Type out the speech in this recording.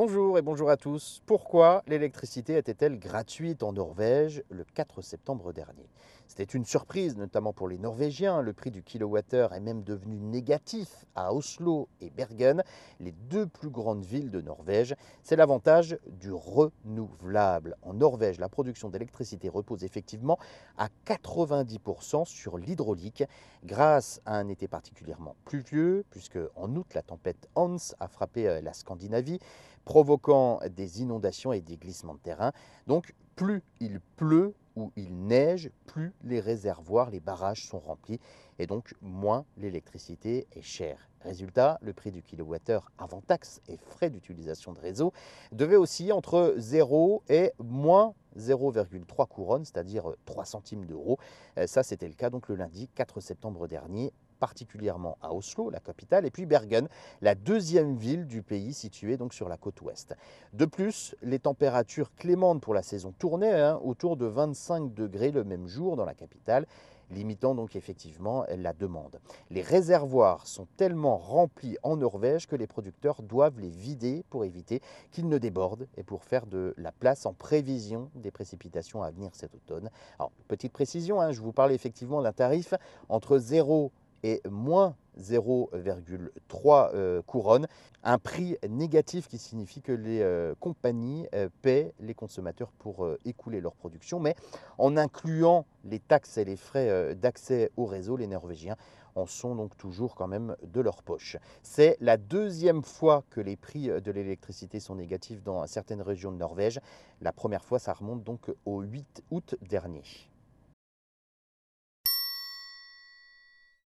Bonjour et bonjour à tous. Pourquoi l'électricité était-elle gratuite en Norvège le 4 septembre dernier? C'était une surprise, notamment pour les Norvégiens. Le prix du kilowattheure est même devenu négatif à Oslo et Bergen, les deux plus grandes villes de Norvège. C'est l'avantage du renouvelable. En Norvège, la production d'électricité repose effectivement à 90% sur l'hydraulique, grâce à un été particulièrement pluvieux, puisque en août, la tempête Hans a frappé euh, la Scandinavie provoquant des inondations et des glissements de terrain. Donc plus il pleut ou il neige, plus les réservoirs, les barrages sont remplis et donc moins l'électricité est chère. Résultat, le prix du kilowattheure avant taxe et frais d'utilisation de réseau devait osciller entre 0 et moins 0,3 couronnes, c'est-à-dire 3 centimes d'euros. Euh, ça, c'était le cas donc le lundi 4 septembre dernier particulièrement à Oslo, la capitale, et puis Bergen, la deuxième ville du pays située donc sur la côte ouest. De plus, les températures clémentes pour la saison tournaient hein, autour de 25 degrés le même jour dans la capitale limitant donc effectivement la demande. Les réservoirs sont tellement remplis en Norvège que les producteurs doivent les vider pour éviter qu'ils ne débordent et pour faire de la place en prévision des précipitations à venir cet automne. Alors, petite précision, hein, je vous parlais effectivement d'un tarif entre 0 et moins 0,3 euh, couronnes. Un prix négatif qui signifie que les euh, compagnies euh, paient les consommateurs pour écouler leur production, mais en incluant les taxes et les frais d'accès au réseau, les Norvégiens en sont donc toujours quand même de leur poche. C'est la deuxième fois que les prix de l'électricité sont négatifs dans certaines régions de Norvège. La première fois, ça remonte donc au 8 août dernier.